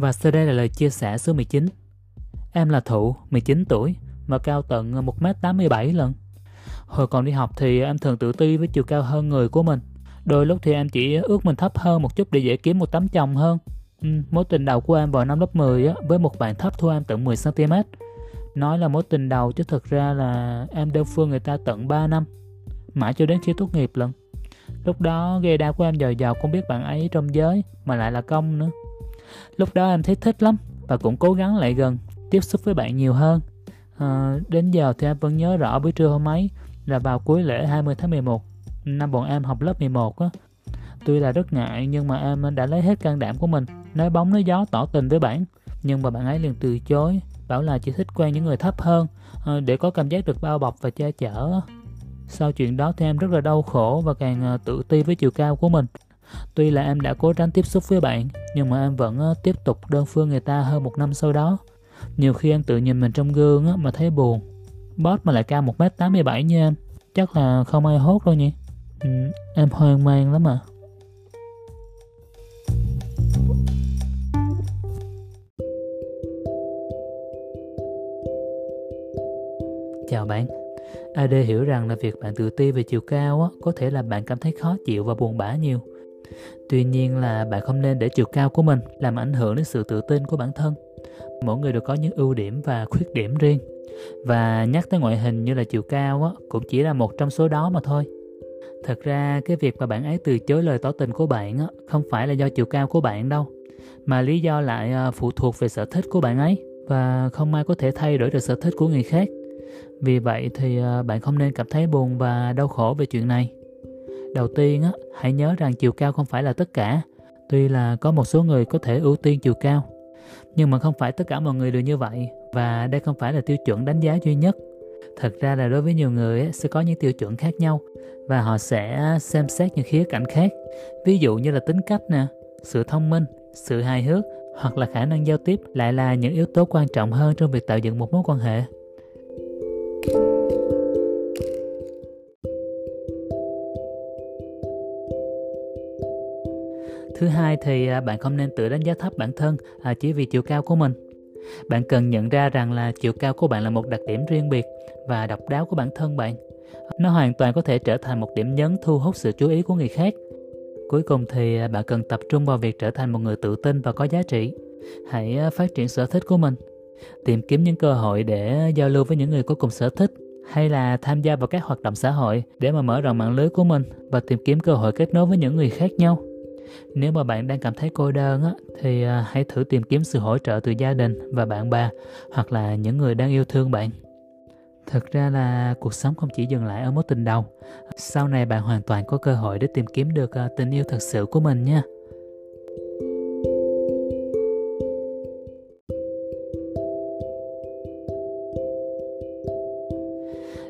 Và sau đây là lời chia sẻ số 19. Em là Thụ, 19 tuổi, mà cao tận 1m87 lần. Hồi còn đi học thì em thường tự ti với chiều cao hơn người của mình. Đôi lúc thì em chỉ ước mình thấp hơn một chút để dễ kiếm một tấm chồng hơn. Ừ, mối tình đầu của em vào năm lớp 10 á, với một bạn thấp thua em tận 10cm. Nói là mối tình đầu chứ thực ra là em đơn phương người ta tận 3 năm. Mãi cho đến khi tốt nghiệp lần. Lúc đó gây đau của em dò dò không biết bạn ấy trong giới mà lại là công nữa. Lúc đó em thấy thích lắm và cũng cố gắng lại gần, tiếp xúc với bạn nhiều hơn. À, đến giờ thì em vẫn nhớ rõ buổi trưa hôm ấy là vào cuối lễ 20 tháng 11 năm bọn em học lớp 11 á. Tuy là rất ngại nhưng mà em đã lấy hết can đảm của mình, nói bóng nói gió tỏ tình với bạn. Nhưng mà bạn ấy liền từ chối, bảo là chỉ thích quen những người thấp hơn ờ, để có cảm giác được bao bọc và che chở. Sau chuyện đó thì em rất là đau khổ và càng ờ, tự ti với chiều cao của mình. Tuy là em đã cố tránh tiếp xúc với bạn, nhưng mà em vẫn ờ, tiếp tục đơn phương người ta hơn một năm sau đó. Nhiều khi em tự nhìn mình trong gương mà thấy buồn. Boss mà lại cao 1m87 như em, chắc là không ai hốt đâu nhỉ. Ừ, em hoang mang lắm à. Chào bạn. AD hiểu rằng là việc bạn tự ti về chiều cao á, có thể làm bạn cảm thấy khó chịu và buồn bã nhiều. Tuy nhiên là bạn không nên để chiều cao của mình làm ảnh hưởng đến sự tự tin của bản thân. Mỗi người đều có những ưu điểm và khuyết điểm riêng. Và nhắc tới ngoại hình như là chiều cao á, cũng chỉ là một trong số đó mà thôi. Thật ra cái việc mà bạn ấy từ chối lời tỏ tình của bạn á, không phải là do chiều cao của bạn đâu. Mà lý do lại à, phụ thuộc về sở thích của bạn ấy và không ai có thể thay đổi được sở thích của người khác. Vì vậy thì à, bạn không nên cảm thấy buồn và đau khổ về chuyện này. Đầu tiên á, hãy nhớ rằng chiều cao không phải là tất cả. Tuy là có một số người có thể ưu tiên chiều cao, nhưng mà không phải tất cả mọi người đều như vậy và đây không phải là tiêu chuẩn đánh giá duy nhất. Thật ra là đối với nhiều người sẽ có những tiêu chuẩn khác nhau và họ sẽ xem xét những khía cạnh khác. Ví dụ như là tính cách nè, sự thông minh, sự hài hước hoặc là khả năng giao tiếp lại là những yếu tố quan trọng hơn trong việc tạo dựng một mối quan hệ. Thứ hai thì à, bạn không nên tự đánh giá thấp bản thân à, chỉ vì chiều cao của mình. Bạn cần nhận ra rằng là chiều cao của bạn là một đặc điểm riêng biệt và độc đáo của bản thân bạn. Nó hoàn toàn có thể trở thành một điểm nhấn thu hút sự chú ý của người khác. Cuối cùng thì à, bạn cần tập trung vào việc trở thành một người tự tin và có giá trị. Hãy phát triển sở thích của mình, tìm kiếm những cơ hội để giao lưu với những người có cùng sở thích hay là tham gia vào các hoạt động xã hội để mà mở rộng mạng lưới của mình và tìm kiếm cơ hội kết nối với những người khác nhau. Nếu mà bạn đang cảm thấy cô đơn á, thì à, hãy thử tìm kiếm sự hỗ trợ từ gia đình và bạn bè hoặc là những người đang yêu thương bạn. Thực ra là cuộc sống không chỉ dừng lại ở mối tình đầu. Sau này bạn hoàn toàn có cơ hội để tìm kiếm được à, tình yêu thật sự của mình nha.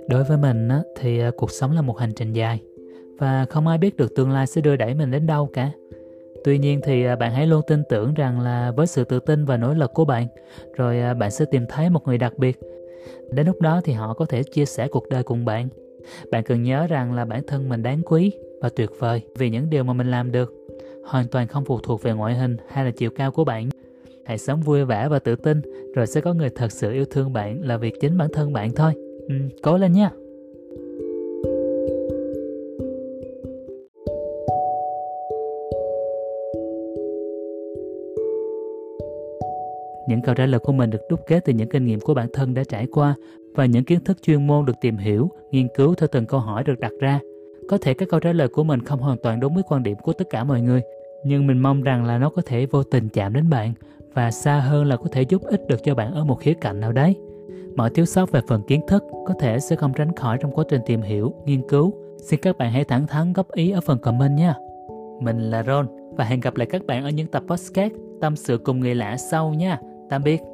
Đối với mình á, thì à, cuộc sống là một hành trình dài và không ai biết được tương lai sẽ đưa đẩy mình đến đâu cả. Tuy nhiên thì à, bạn hãy luôn tin tưởng rằng là với sự tự tin và nỗ lực của bạn, rồi à, bạn sẽ tìm thấy một người đặc biệt. Đến lúc đó thì họ có thể chia sẻ cuộc đời cùng bạn. Bạn cần nhớ rằng là bản thân mình đáng quý và tuyệt vời vì những điều mà mình làm được. Hoàn toàn không phụ thuộc về ngoại hình hay là chiều cao của bạn. Hãy sống vui vẻ và tự tin, rồi sẽ có người thật sự yêu thương bạn là việc chính bản thân bạn thôi. Ừ, cố lên nha! Những câu trả lời của mình được đúc kết từ những kinh nghiệm của bản thân đã trải qua và những kiến thức chuyên môn được tìm hiểu, nghiên cứu theo từng câu hỏi được đặt ra. Có thể các câu trả lời của mình không hoàn toàn đúng với quan điểm của tất cả mọi người, nhưng mình mong rằng là nó có thể vô tình chạm đến bạn và xa hơn là có thể giúp ích được cho bạn ở một khía cạnh nào đấy. Mọi thiếu sót về phần kiến thức có thể sẽ không tránh khỏi trong quá trình tìm hiểu, nghiên cứu. Xin các bạn hãy thẳng thắn góp ý ở phần comment nha. Mình là Ron, và hẹn gặp lại các bạn ở những tập podcast tâm sự cùng người lạ sau nha. Tạm biệt.